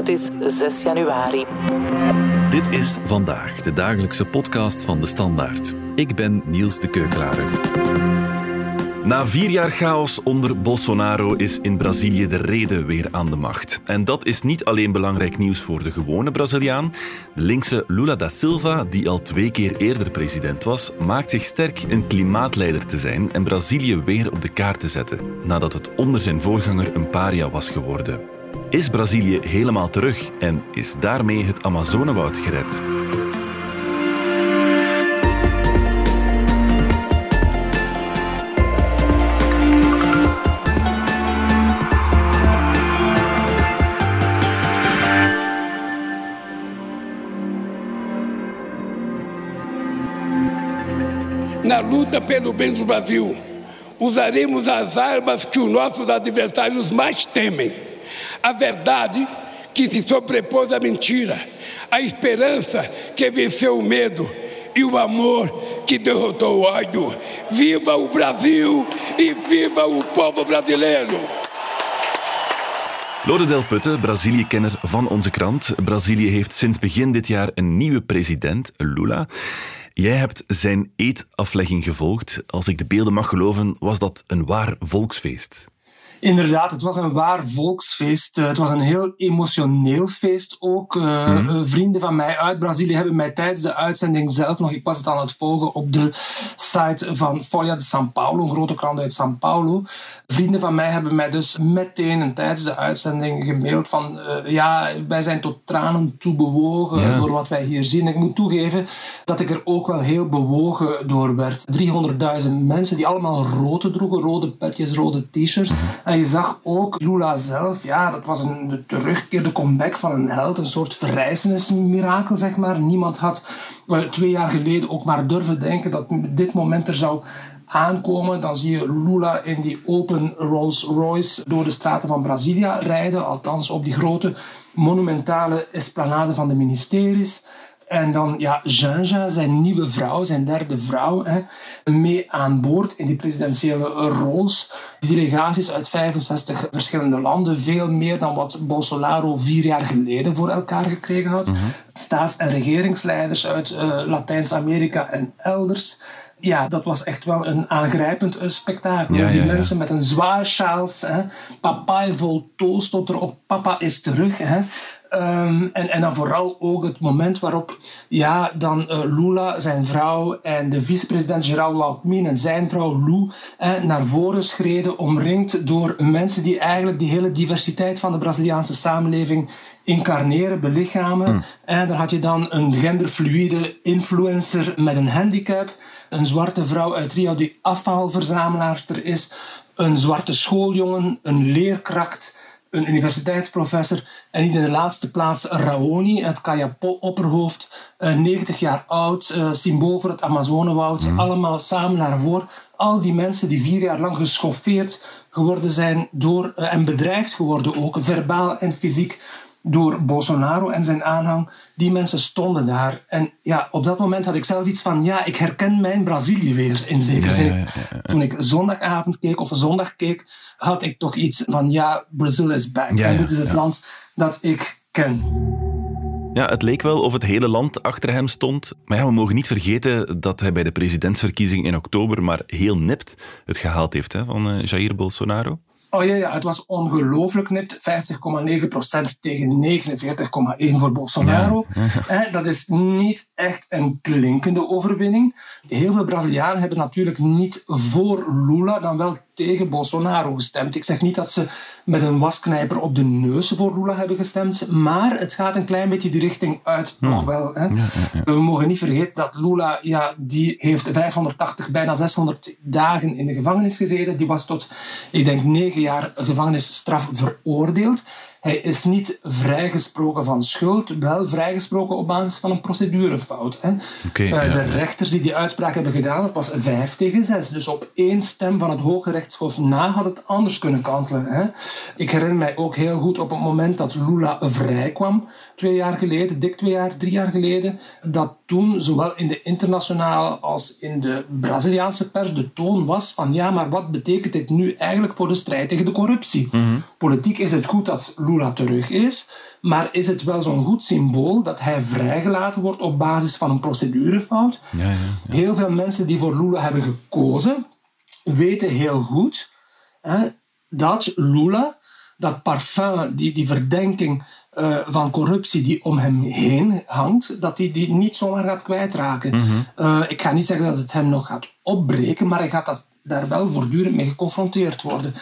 Het is 6 januari. Dit is vandaag de dagelijkse podcast van de Standaard. Ik ben Niels de Keukelaar. Na vier jaar chaos onder Bolsonaro is in Brazilië de reden weer aan de macht. En dat is niet alleen belangrijk nieuws voor de gewone Braziliaan. De linkse Lula da Silva, die al twee keer eerder president was, maakt zich sterk een klimaatleider te zijn en Brazilië weer op de kaart te zetten, nadat het onder zijn voorganger een paria was geworden. Is Brazilië helemaal terug en is daarmee het Amazonewoud gered? Na luta pelo bem do Brasil, usaremos as armas que os nossos adversários mais temem: a verdade que se sobrepôs à mentira, a esperança que venceu o medo e o amor que derrotou o ódio. Viva o Brasil e viva o povo brasileiro! Lode Del Putte, Brazilië-kenner van onze krant. Brazilië heeft sinds begin dit jaar een nieuwe president, Lula. Jij hebt zijn eetaflegging gevolgd. Als ik de beelden mag geloven, was dat een waar volksfeest. Inderdaad, het was een waar volksfeest. Eh, het was een heel emotioneel feest ook. Uh, mm Vrienden van mij uit Brazilië hebben mij tijdens de uitzending zelf nog, ik was het aan het volgen op de site van Folha de São Paulo, een grote krant uit São Paulo. Vrienden van mij hebben mij dus meteen en tijdens de uitzending gemaild van uh, ja, wij zijn tot tranen toe bewogen ja. door wat wij hier zien. Ik moet toegeven dat ik er ook wel heel bewogen door werd. 300.000 mensen die allemaal rode droegen, rode petjes, rode t-shirts. En je zag ook Lula zelf, ja, dat was een de terugkeer, de comeback van een held, een soort verrijzenismirakel, zeg maar. Niemand had well, twee jaar geleden ook maar durven denken dat dit moment er zou aankomen. Dan zie je Lula in die open Rolls Royce door de straten van Brasilia rijden, althans op die grote monumentale esplanade van de ministeries. En dan ja, Janja, zijn nieuwe vrouw, zijn derde vrouw, hè, mee aan boord in die presidentiële roles. Die delegaties uit 65 verschillende landen, veel meer dan wat Bolsonaro vier jaar geleden voor elkaar gekregen had. Mm-hmm. Staats- en regeringsleiders uit uh, Latijns-Amerika en elders. Ja, dat was echt wel een aangrijpend spektakel. Ja, die ja, mensen met een zwaar sjaals. Papa vol toast stond erop. Papa is terug. Hè. Um, en, en dan vooral ook het moment waarop ja, dan uh, Lula, zijn vrouw en de vicepresident Geraldo Alckmin en zijn vrouw Lou eh, naar voren schreden, omringd door mensen die eigenlijk die hele diversiteit van de Braziliaanse samenleving incarneren, belichamen. Mm. En daar had je dan een genderfluide influencer met een handicap, een zwarte vrouw uit Rio die afvalverzamelaarster is, een zwarte schooljongen, een leerkracht een universiteitsprofessor en niet in de laatste plaats Raoni, het Kayapo-opperhoofd, 90 jaar oud, uh, symbool voor het Amazonewoud, mm. allemaal samen naar voren. Al die mensen die vier jaar lang geschoffeerd geworden zijn door, uh, en bedreigd geworden ook, verbaal en fysiek, door Bolsonaro en zijn aanhang. Die mensen stonden daar. En ja, op dat moment had ik zelf iets van, ja, ik herken mijn Brazilië weer, in zekere zin. Ja, ja, ja, Toen ik zondagavond keek, of zondag keek, had ik toch iets van, ja, Brazil is back. en dit is het land dat ik ken. Ja, het leek wel of het hele land achter hem stond. Maar ja, we mogen niet vergeten dat hij bij de presidentsverkiezing in oktober maar heel nipt het gehaald heeft hè, van uh, Jair Bolsonaro. Oh ja, ja het was ongelooflijk nipt. 50,9% tegen 49,1% voor Bolsonaro. Ja. Dat is niet echt een klinkende overwinning. Heel veel Brazilianen hebben natuurlijk niet voor Lula, dan wel tegen Bolsonaro gestemd. Ik zeg niet dat ze met een wasknijper op de neus voor Lula hebben gestemd, maar het gaat een klein beetje die richting uit, toch wel. Hè? We mogen niet vergeten dat Lula, ja, die heeft 580, bijna 600 dagen in de gevangenis gezeten. Die was tot, ik denk, negen jaar gevangenisstraf veroordeeld. Hij is niet vrijgesproken van schuld, wel vrijgesproken op basis van een procedurefout. Hè. Okay, uh, ja. De rechters die die uitspraak hebben gedaan, dat was vijf tegen zes. Dus op één stem van het Hoge Rechtshof na had het anders kunnen kantelen. Hè. Ik herinner mij ook heel goed op het moment dat Lula vrijkwam, twee jaar geleden, dik twee jaar, drie jaar geleden, dat toen zowel in de internationale als in de Braziliaanse pers de toon was van ja, maar wat betekent dit nu eigenlijk voor de strijd tegen de corruptie? Mm -hmm. Politiek is het goed dat Lula terug is. Maar is het wel zo'n goed symbool dat hij vrijgelaten wordt op basis van een procedurefout? Ja, ja, ja. Heel veel mensen die voor Lula hebben gekozen, weten heel goed hè, dat Lula, dat parfum, die, die verdenking uh, van corruptie die om hem heen hangt, dat hij die niet zomaar gaat kwijtraken. uh, ik ga niet zeggen dat het hem nog gaat opbreken, maar hij gaat dat daar wel voortdurend mee geconfronteerd worden.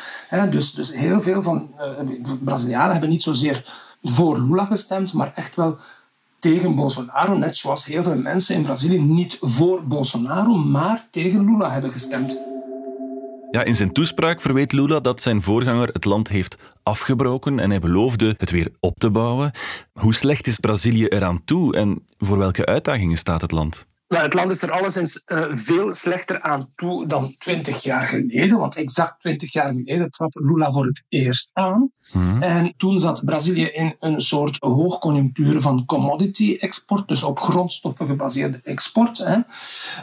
Dus, dus heel veel van uh, Brazilianen hebben niet zozeer voor Lula gestemd, maar echt wel tegen Bolsonaro, net zoals heel veel mensen in Brazilië niet voor Bolsonaro, maar tegen Lula hebben gestemd. Ja, in zijn toespraak verweet Lula dat zijn voorganger het land heeft afgebroken en hij beloofde het weer op te bouwen. Hoe slecht is Brazilië eraan toe en voor welke uitdagingen staat het land? Nou, het land is er alleszins uh, veel slechter aan toe dan twintig jaar geleden. Want exact twintig jaar geleden trad Lula voor het eerst aan. Mm-hmm. En toen zat Brazilië in een soort hoogconjunctuur van commodity-export, dus op grondstoffen gebaseerde export. Hè.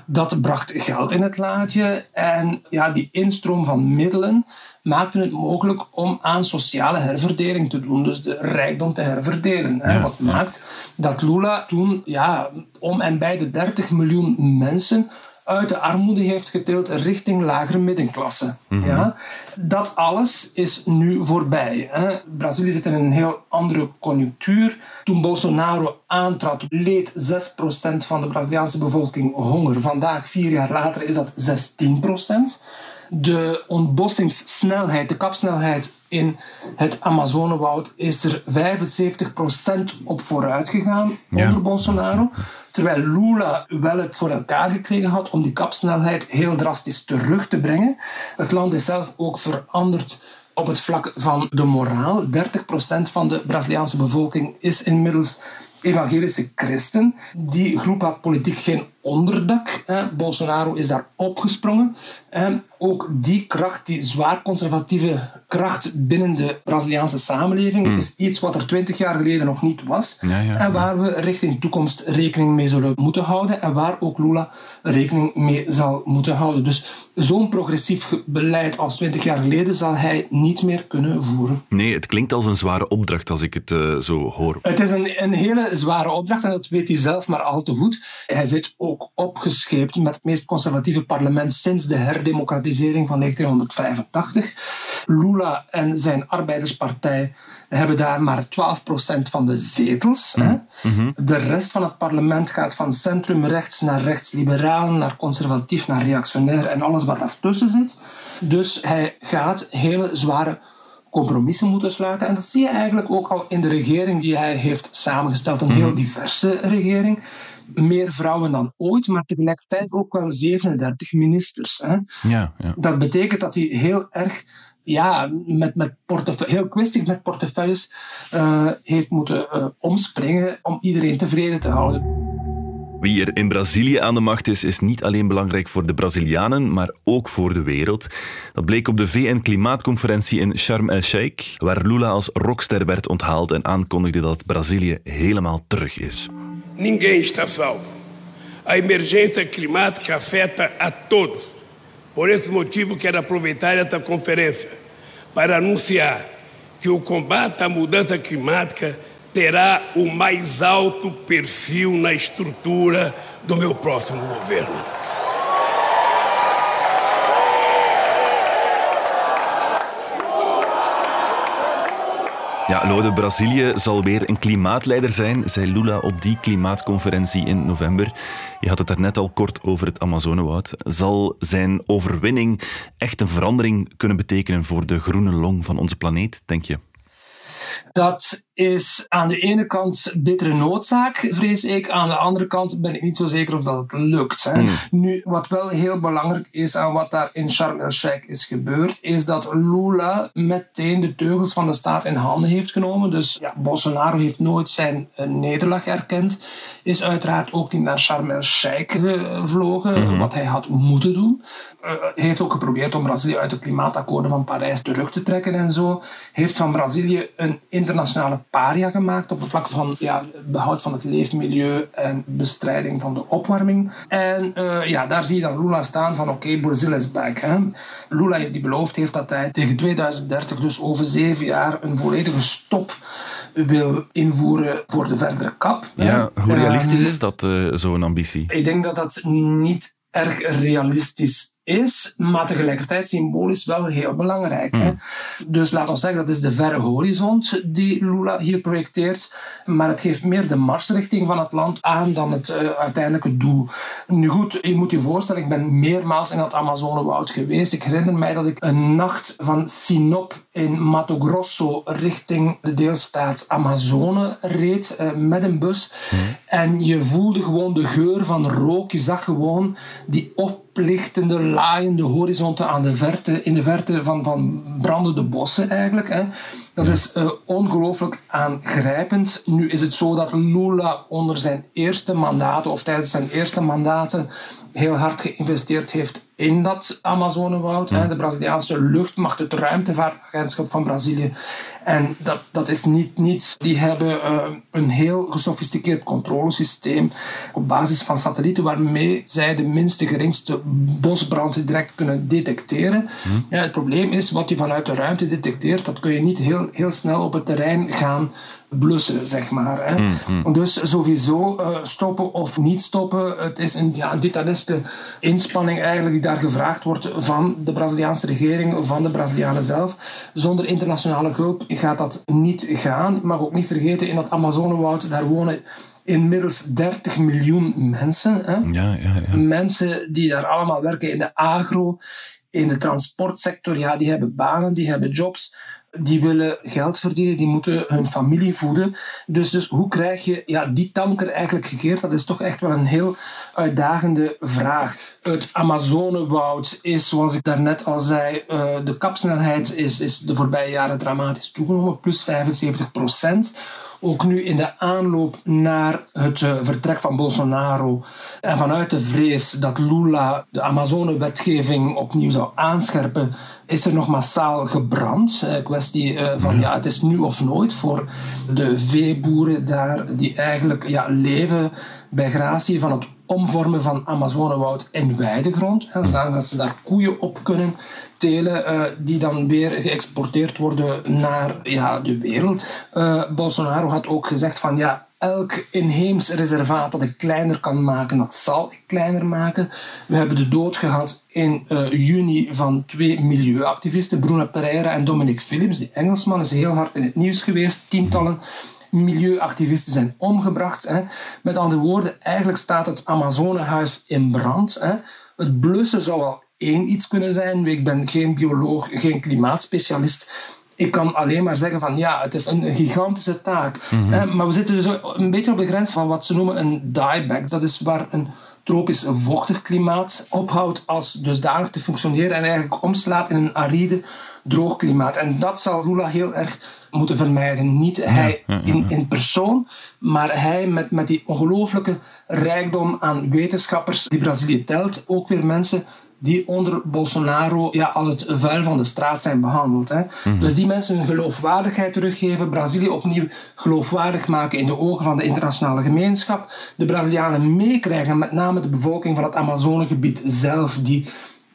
Dat bracht geld in het laadje. En ja, die instroom van middelen maakte het mogelijk om aan sociale herverdeling te doen. Dus de rijkdom te herverdelen. Hè, wat maakt dat Lula toen ja, om en bij de 30 miljoen mensen uit de armoede heeft getild richting lagere middenklasse. Mm-hmm. ja? Dat alles is nu voorbij. Hè? Brazilië zit in een heel andere conjunctuur. Toen Bolsonaro aantrad, leed 6% van de Braziliaanse bevolking honger. Vandaag, vier jaar later, is dat 16% de ontbossingssnelheid, de kapsnelheid in het Amazonewoud is er 75% op vooruit gegaan onder. Bolsonaro. Terwijl Lula wel het voor elkaar gekregen had om die kapsnelheid heel drastisch terug te brengen. Het land is zelf ook veranderd op het vlak van de moraal. 30% van de Braziliaanse bevolking is inmiddels evangelische christen. Die groep had politiek geen onderdak. Bolsonaro is daar opgesprongen. En ook die kracht, die zwaar conservatieve kracht binnen de Braziliaanse samenleving, mm. is iets wat er twintig jaar geleden nog niet was. Ja, ja, en waar we richting de toekomst rekening mee zullen moeten houden. En waar ook Lula rekening mee zal moeten houden. Dus zo'n progressief beleid als twintig jaar geleden zal hij niet meer kunnen voeren. Nee, het klinkt als een zware opdracht als ik het uh, zo hoor. Het is een, een hele zware opdracht en dat weet hij zelf maar al te goed. Hij zit ook opgescheept met het meest conservatieve parlement sinds de herdemocratisering van 1985. Lula en zijn arbeiderspartij hebben daar maar 12% van de zetels. Mm. Mm-hmm. De rest van het parlement gaat van centrumrechts naar rechtsliberaal, naar conservatief, naar reactionair en alles wat daartussen zit. Dus hij gaat hele zware compromissen moeten sluiten. En dat zie je eigenlijk ook al in de regering die hij heeft samengesteld. Een heel mm-hmm. diverse regering meer vrouwen dan ooit, maar tegelijkertijd ook wel 37 ministers. Hè. Ja, ja. Dat betekent dat hij heel erg ja, met, met heel kwistig met portefeuilles uh, heeft moeten uh, omspringen om iedereen tevreden te houden. Wie er in Brazilië aan de macht is, is niet alleen belangrijk voor de Brazilianen, maar ook voor de wereld. Dat bleek op de VN-klimaatconferentie in Sharm el-Sheikh, waar Lula als rockster werd onthaald en aankondigde dat Brazilië helemaal terug is. Ninguém está salvo. A emergência climática afeta a todos. Por esse motivo, quero aproveitar esta conferência para anunciar que o combate à mudança climática terá o mais alto perfil na estrutura do meu próximo governo. Ja, Lode, Brazilië zal weer een klimaatleider zijn, zei Lula op die klimaatconferentie in november. Je had het daarnet al kort over het Amazonewoud. Zal zijn overwinning echt een verandering kunnen betekenen voor de groene long van onze planeet, denk je? Dat is aan de ene kant bittere noodzaak, vrees ik. Aan de andere kant ben ik niet zo zeker of dat het lukt. Hè. Hmm. Nu, wat wel heel belangrijk is aan wat daar in Sharm el-Sheikh is gebeurd, is dat Lula meteen de teugels van de staat in handen heeft genomen. Dus ja, Bolsonaro heeft nooit zijn uh, nederlaag erkend. Is uiteraard ook niet naar Sharm el-Sheikh gevlogen, hmm. wat hij had moeten doen. Uh, heeft ook geprobeerd om Brazilië uit de klimaatakkoorden van Parijs terug te trekken en zo. Heeft van Brazilië een internationale paria gemaakt op het vlak van ja, behoud van het leefmilieu en bestrijding van de opwarming. En uh, ja, daar zie je dan Lula staan van oké, okay, Brazil is back. Hè. Lula die beloofd heeft dat hij tegen 2030, dus over zeven jaar, een volledige stop wil invoeren voor de verdere kap. Ja, hoe realistisch is dat, uh, zo'n ambitie? Ik denk dat dat niet erg realistisch is, maar tegelijkertijd symbolisch wel heel belangrijk. Hè? Hmm. Dus laat ons zeggen, dat is de verre horizon die Lula hier projecteert, maar het geeft meer de marsrichting van het land aan dan het uh, uiteindelijke doel. Nu goed, je moet je voorstellen, ik ben meermaals in het Amazonewoud geweest. Ik herinner mij dat ik een nacht van Sinop in Mato Grosso richting de deelstaat Amazone reed uh, met een bus. Hmm. En je voelde gewoon de geur van rook. Je zag gewoon die op oplichtende, laaiende horizonten aan de verte, in de verte van, van brandende bossen eigenlijk. Hè. Dat is uh, ongelooflijk aangrijpend. Nu is het zo dat Lula onder zijn eerste mandaten, of tijdens zijn eerste mandaten, heel hard geïnvesteerd heeft in dat Amazonewoud. Ja. De Braziliaanse luchtmacht, het ruimtevaartagentschap van Brazilië. En dat, dat is niet niets. Die hebben uh, een heel gesofisticeerd controlesysteem op basis van satellieten waarmee zij de minste geringste bosbrand direct kunnen detecteren. Ja, het probleem is, wat je vanuit de ruimte detecteert, dat kun je niet heel, heel snel op het terrein gaan blussen, zeg maar. Hè. Mm, Dus sowieso uh, stoppen of niet stoppen. Het is een, ja, titanesque inspanning eigenlijk die daar gevraagd wordt van de Braziliaanse regering, van de Brazilianen zelf. Zonder internationale hulp gaat dat niet gaan. Mag ook niet vergeten, in dat Amazonewoud, daar wonen inmiddels 30 miljoen mensen. Hè? Ja, ja, ja. Mensen die daar allemaal werken in de agro, in de transportsector. Ja, die hebben banen, die hebben jobs die willen geld verdienen, die moeten hun familie voeden. Dus, dus hoe krijg je ja, die tanker eigenlijk gekeerd? Dat is toch echt wel een heel uitdagende vraag. Het Amazonewoud is, zoals ik daarnet al zei, uh, de kapsnelheid is, is de voorbije jaren dramatisch toegenomen, plus 75 procent ook nu in de aanloop naar het uh, vertrek van Bolsonaro en vanuit de vrees dat Lula de Amazone-wetgeving opnieuw zou aanscherpen, is er nog massaal gebrand. Een kwestie uh, van ja, het is nu of nooit voor de veeboeren daar die eigenlijk ja, leven bij gratie van het omvormen van Amazonewoud in weidegrond. Zodat ze daar koeien op kunnen telen uh, die dan weer geëxporteerd worden naar ja, de wereld. Uh, Bolsonaro had ook gezegd van ja, elk inheems reservaat dat ik kleiner kan maken, dat zal ik kleiner maken. We hebben de dood gehad in uh, juni van twee milieuactivisten, Bruno Pereira en Dominic Phillips. Die Engelsman is heel hard in het nieuws geweest. Tientallen milieuactivisten zijn omgebracht. Hè. Met andere woorden, eigenlijk staat het Amazonehuis in brand. Hè. Het blussen zou al één iets kunnen zijn. Ik ben geen bioloog, geen klimaatspecialist. Ik kan alleen maar zeggen van ja, het is een gigantische taak. Mhm. Maar we zitten dus een beetje op de grens van wat ze noemen een dieback. Dat is waar een tropisch vochtig klimaat ophoudt als dusdanig te functioneren en eigenlijk omslaat in een aride droog klimaat. En dat zal Lula heel erg moeten vermijden. Niet hij in, in persoon, maar hij met, met die ongelooflijke rijkdom aan wetenschappers die Brazilië telt. Ook weer mensen die onder Bolsonaro ja, als het vuil van de straat zijn behandeld. Hè. Mhm. Dus die mensen hun geloofwaardigheid teruggeven, Brazilië opnieuw geloofwaardig maken in de ogen van de internationale gemeenschap, de Brazilianen meekrijgen, met name de bevolking van het Amazonegebied zelf, die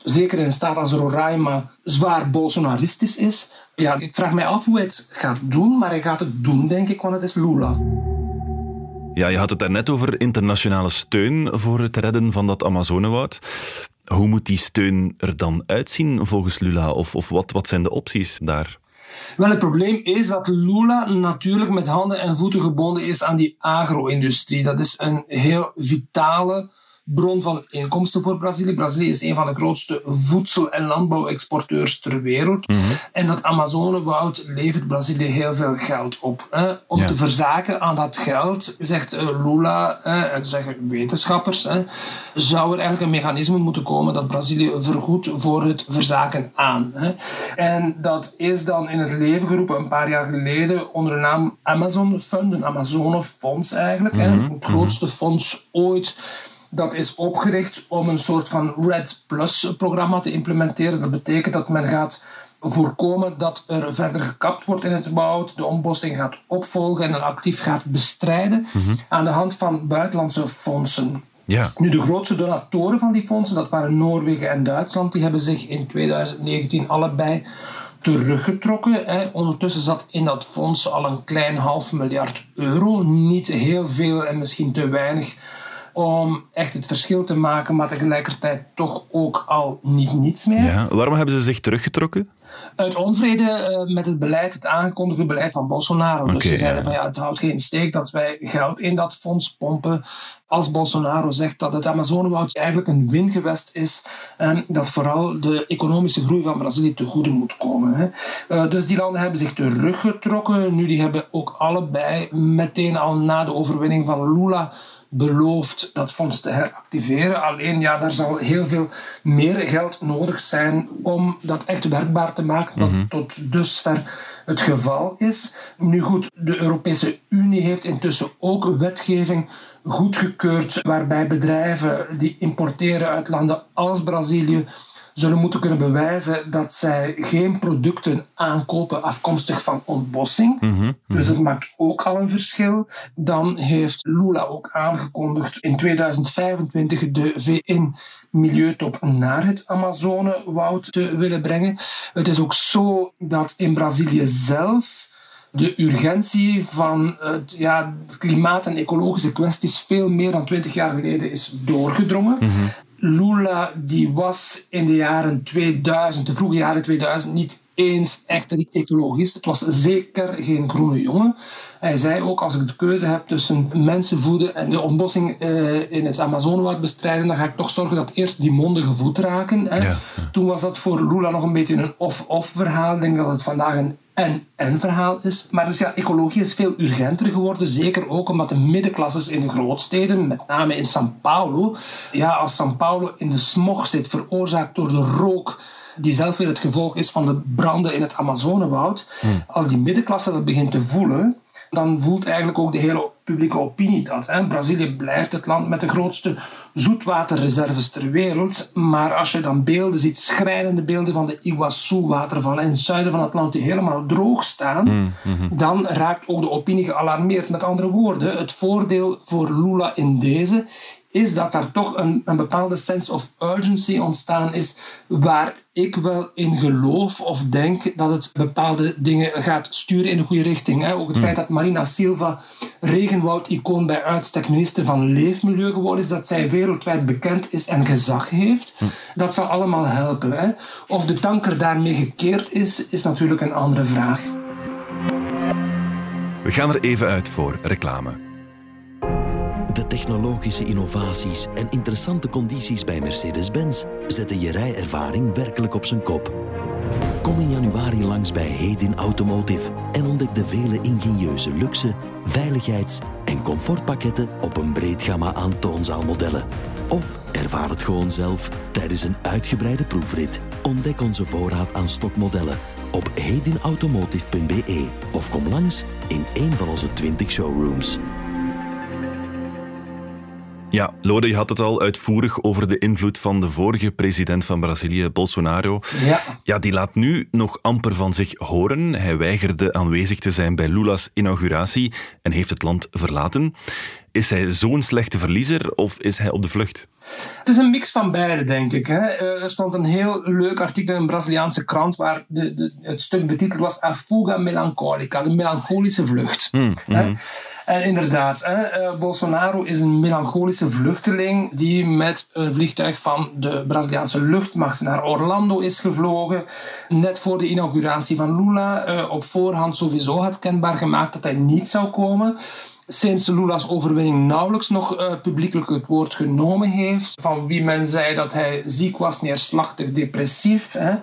zeker in een staat als Roraima zwaar bolsonaristisch is. Ja, ik vraag mij af hoe hij het gaat doen, maar hij gaat het doen, denk ik, want het is Lula. Ja, je had het daarnet over internationale steun voor het redden van dat Amazonewoud. Hoe moet die steun er dan uitzien volgens Lula? Of, of wat, wat zijn de opties daar? Wel, het probleem is dat Lula natuurlijk met handen en voeten gebonden is aan die agro-industrie. Dat is een heel vitale bron van inkomsten voor Brazilië. Brazilië is een van de grootste voedsel- en landbouwexporteurs ter wereld. Mhm. En dat Amazonewoud levert Brazilië heel veel geld op. Hè. Om te verzaken aan dat geld, zegt uh, Lula en zeggen wetenschappers, hè, zou er eigenlijk een mechanisme moeten komen dat Brazilië vergoedt voor het verzaken aan. Hè. En dat is dan in het leven geroepen een paar jaar geleden onder de naam Amazon Fund, een Amazonefonds eigenlijk. hè, mhm. het grootste fonds ooit dat is opgericht om een soort van Red Plus programma te implementeren. Dat betekent dat men gaat voorkomen dat er verder gekapt wordt in het woud, de ontbossing gaat opvolgen en actief gaat bestrijden aan de hand van buitenlandse fondsen. Ja. Nu, de grootste donatoren van die fondsen, dat waren Noorwegen en Duitsland, die hebben zich in 2019 allebei teruggetrokken. Hè. Ondertussen zat in dat fonds al een klein half miljard euro. Niet heel veel en misschien te weinig om echt het verschil te maken, maar tegelijkertijd toch ook al niet niets meer. ja. Waarom hebben ze zich teruggetrokken? Uit onvrede eh, met het beleid, het aangekondigde beleid van Bolsonaro. dus ze zeiden ja. van ja, het houdt geen steek dat wij geld in dat fonds pompen. Als Bolsonaro zegt dat het Amazonewoud eigenlijk een wingewest is en dat vooral de economische groei van Brazilië te goede moet komen. Hè. Eh, dus die landen hebben zich teruggetrokken. Nu, die hebben ook allebei meteen al na de overwinning van Lula beloofd dat fonds te heractiveren. Alleen ja, daar zal heel veel meer geld nodig zijn om dat echt werkbaar te maken, dat tot dusver het geval is. Nu goed, de Europese Unie heeft intussen ook wetgeving goedgekeurd waarbij bedrijven die importeren uit landen als Brazilië zullen moeten kunnen bewijzen dat zij geen producten aankopen afkomstig van ontbossing. Dus dat maakt ook al een verschil. Dan heeft Lula ook aangekondigd in 2025 de VN-milieutop naar het Amazonewoud te willen brengen. Het is ook zo dat in Brazilië zelf de urgentie van het ja, klimaat- en ecologische kwesties veel meer dan twintig jaar geleden is doorgedrongen. Lula die was in de jaren 2000, de vroege jaren 2000, niet eens echt een ecologist. Het was zeker geen groene jongen. Hij zei ook, als ik de keuze heb tussen mensen voeden en de ontbossing eh, in het Amazonewoud bestrijden, dan ga ik toch zorgen dat eerst die monden gevoed raken. Hè. Ja. Toen was dat voor Lula nog een beetje een of-of verhaal. Ik denk dat het vandaag een en-en verhaal is. Maar dus ja, ecologie is veel urgenter geworden. Zeker ook omdat de middenklasses in de grootsteden, met name in São Paulo, ja, als São Paulo in de smog zit, veroorzaakt door de rook die zelf weer het gevolg is van de branden in het Amazonewoud. Als die middenklasse dat begint te voelen, dan voelt eigenlijk ook de hele publieke opinie dat. Hè. Brazilië blijft het land met de grootste zoetwaterreserves ter wereld. Maar als je dan beelden ziet, schrijnende beelden van de Iguazu-watervallen in het zuiden van het land die helemaal droog staan, dan raakt ook de opinie gealarmeerd. Met andere woorden, het voordeel voor Lula in deze is dat er toch een, een bepaalde sense of urgency ontstaan is waar ik wel in geloof of denk dat het bepaalde dingen gaat sturen in de goede richting. Hè. Ook het feit dat Marina Silva regenwoud-icoon bij uitstek minister van Leefmilieu geworden is, dat zij wereldwijd bekend is en gezag heeft, dat zal allemaal helpen. Hè. Of de tanker daarmee gekeerd is, is natuurlijk een andere vraag. We gaan er even uit voor reclame. Technologische innovaties en interessante condities bij Mercedes-Benz zetten je rijervaring werkelijk op zijn kop. Kom in januari langs bij Hedin Automotive en ontdek de vele ingenieuze luxe, veiligheids- en comfortpakketten op een breed gamma aan toonzaalmodellen. Of ervaar het gewoon zelf tijdens een uitgebreide proefrit. Ontdek onze voorraad aan stokmodellen op hedinautomotive.be of kom langs in een van onze 20 showrooms. Ja, Lode, je had het al uitvoerig over de invloed van de vorige president van Brazilië, Bolsonaro. Ja. Ja, die laat nu nog amper van zich horen. Hij weigerde aanwezig te zijn bij Lula's inauguratie en heeft het land verlaten. Is hij zo'n slechte verliezer of is hij op de vlucht? Het is een mix van beide, denk ik. Hè. Eh, Er stond een heel leuk artikel in een Braziliaanse krant waar de, de, het stuk betiteld was A Fuga Melancolica, de melancholische vlucht. Hè. En inderdaad, hè, eh, Bolsonaro is een melancholische vluchteling die met een vliegtuig van de Braziliaanse luchtmacht naar Orlando is gevlogen. Net voor de inauguratie van Lula. eh, op voorhand sowieso had kenbaar gemaakt dat hij niet zou komen sinds Lula's overwinning nauwelijks nog eh, publiekelijk het woord genomen heeft. Van wie men zei dat hij ziek was, neerslachtig, depressief. Hè.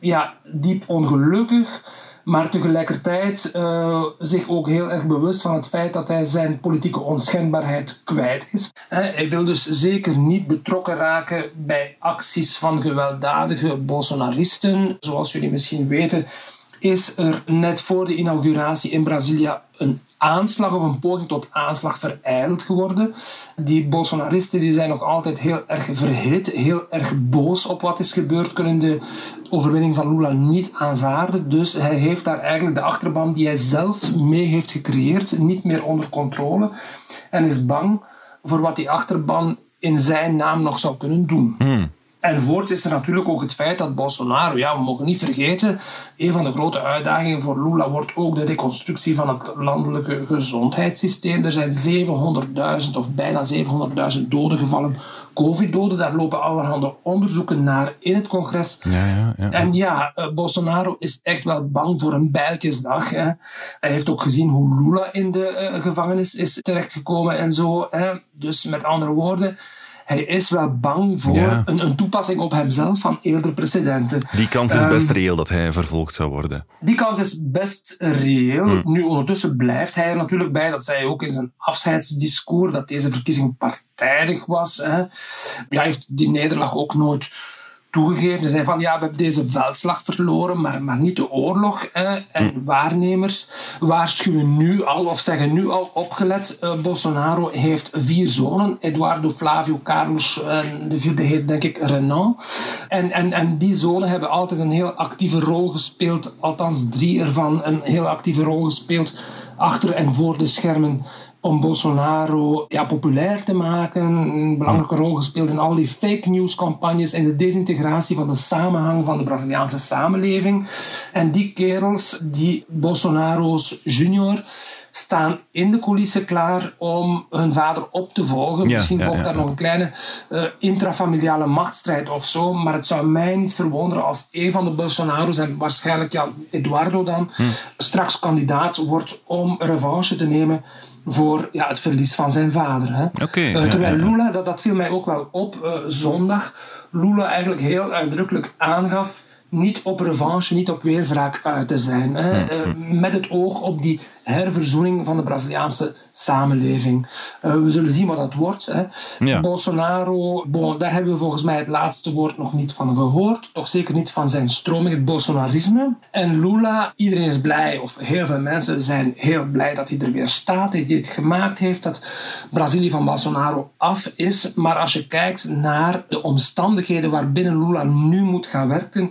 Ja, diep ongelukkig. Maar tegelijkertijd eh, zich ook heel erg bewust van het feit dat hij zijn politieke onschendbaarheid kwijt is. Hij wil dus zeker niet betrokken raken bij acties van gewelddadige Bolsonaristen. Zoals jullie misschien weten is er net voor de inauguratie in Brazilië een aanslag of een poging tot aanslag vereideld geworden. Die Bolsonaristen die zijn nog altijd heel erg verhit, heel erg boos op wat is gebeurd, kunnen de overwinning van Lula niet aanvaarden. Dus hij heeft daar eigenlijk de achterban die hij zelf mee heeft gecreëerd niet meer onder controle en is bang voor wat die achterban in zijn naam nog zou kunnen doen. Hmm. En voorts is er natuurlijk ook het feit dat Bolsonaro, ja, we mogen niet vergeten, een van de grote uitdagingen voor Lula wordt ook de reconstructie van het landelijke gezondheidssysteem. Er zijn 700.000 of bijna 700.000 doden gevallen, COVID-doden. Daar lopen allerhande onderzoeken naar in het congres. Ja, ja, ja. En ja, eh, Bolsonaro is echt wel bang voor een bijltjesdag. Hè. Hij heeft ook gezien hoe Lula in de eh, gevangenis is terechtgekomen en zo. Hè. Dus met andere woorden, hij is wel bang voor Ja. een, een toepassing op hemzelf van eerdere precedenten. Die kans is Ehm, best reëel dat hij vervolgd zou worden. Die kans is best reëel. Hmm. Nu, ondertussen blijft hij er natuurlijk bij, dat zei hij ook in zijn afscheidsdiscours, dat deze verkiezing partijdig was. Hè. Ja, hij heeft die nederlaag ook nooit toegegeven. Hij zei van, ja, we hebben deze veldslag verloren, maar, maar niet de oorlog. Hè. En waarnemers waarschuwen nu al, of zeggen nu al, opgelet, eh, Bolsonaro heeft vier zonen, Eduardo, Flavio, Carlos en de vierde heet denk ik Renan. En, en, en die zonen hebben altijd een heel actieve rol gespeeld, althans drie ervan, een heel actieve rol gespeeld achter en voor de schermen om Bolsonaro ja, populair te maken. Een belangrijke rol gespeeld in al die fake news campagnes en de desintegratie van de samenhang van de Braziliaanse samenleving. En die kerels, die Bolsonaro's junior, staan in de coulissen klaar om hun vader op te volgen. Ja, Misschien volgt ja, daar nog een kleine eh, intrafamiliale machtsstrijd of zo. Maar het zou mij niet verwonderen als een van de Bolsonaro's, en waarschijnlijk ja, Eduardo dan, Hm. straks kandidaat wordt om revanche te nemen voor ja, het verlies van zijn vader. Hè. Eh, terwijl ja, ja. Lula, dat, dat viel mij ook wel op, eh, zondag, Lula eigenlijk heel uitdrukkelijk aangaf niet op revanche, niet op weerwraak uit te zijn. Hè. Hm, Eh, met het oog op die herverzoening van de Braziliaanse samenleving. Eh, we zullen zien wat dat wordt. Hè. Ja. Bolsonaro, bon, daar hebben we volgens mij het laatste woord nog niet van gehoord. Toch zeker niet van zijn stroming, het Bolsonarisme. En Lula, iedereen is blij, of heel veel mensen zijn heel blij dat hij er weer staat, dat hij het gemaakt heeft, dat Brazilië van Bolsonaro af is. Maar als je kijkt naar de omstandigheden waarbinnen Lula nu moet gaan werken,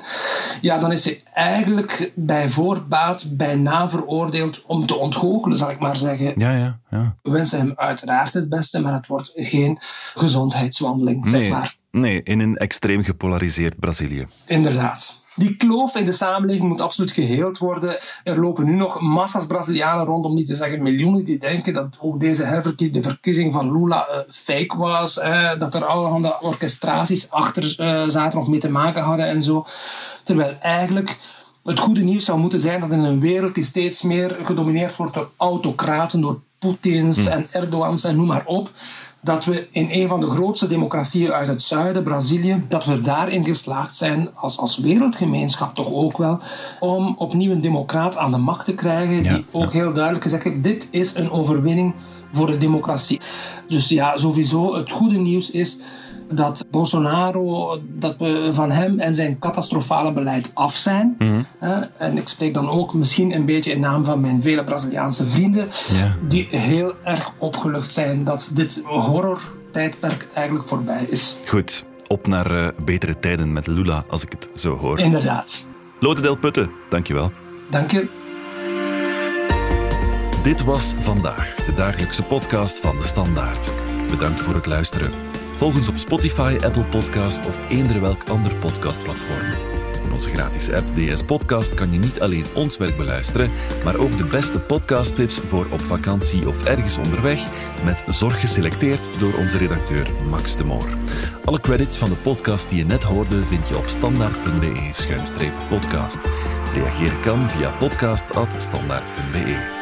ja, dan is hij eigenlijk bij voorbaat bijna veroordeeld om te ontgoochelen, zal ik maar zeggen. Ja, ja, ja. We wensen hem uiteraard het beste, maar het wordt geen gezondheidswandeling, zeg Nee, maar. nee, in een extreem gepolariseerd Brazilië. Inderdaad. Die kloof in de samenleving moet absoluut geheeld worden. Er lopen nu nog massa's Brazilianen rond, om niet te zeggen miljoenen, die denken dat ook deze herverkiezing, de verkiezing van Lula eh, fake was. eh, dat er allerhande orchestraties achter eh, zaten of mee te maken hadden en zo. Terwijl eigenlijk het goede nieuws zou moeten zijn dat in een wereld die steeds meer gedomineerd wordt door autocraten, door Poetins en Erdogans en noem maar op, dat we in een van de grootste democratieën uit het zuiden, Brazilië, dat we daarin geslaagd zijn, als, als wereldgemeenschap toch ook wel, om opnieuw een democraat aan de macht te krijgen, Ja, die ook heel duidelijk gezegd heeft, dit is een overwinning voor de democratie. Dus ja, sowieso, het goede nieuws is dat Bolsonaro, dat we van hem en zijn catastrofale beleid af zijn. Eh, en ik spreek dan ook misschien een beetje in naam van mijn vele Braziliaanse vrienden, Ja. die heel erg opgelucht zijn dat dit horror-tijdperk eigenlijk voorbij is. Goed, op naar eh, betere tijden met Lula, als ik het zo hoor. Inderdaad. Lotte Del Putte, dankjewel. Dank je. Dit was vandaag, de dagelijkse podcast van de Standaard. Bedankt voor het luisteren. Volg ons op Spotify, Apple Podcast of eender welk ander podcastplatform. In onze gratis app DS Podcast kan je niet alleen ons werk beluisteren, maar ook de beste podcasttips voor op vakantie of ergens onderweg, met zorg geselecteerd door onze redacteur Max de Moor. Alle credits van de podcast die je net hoorde vind je op standaard.be-podcast. Reageren kan via podcast.standaard.be.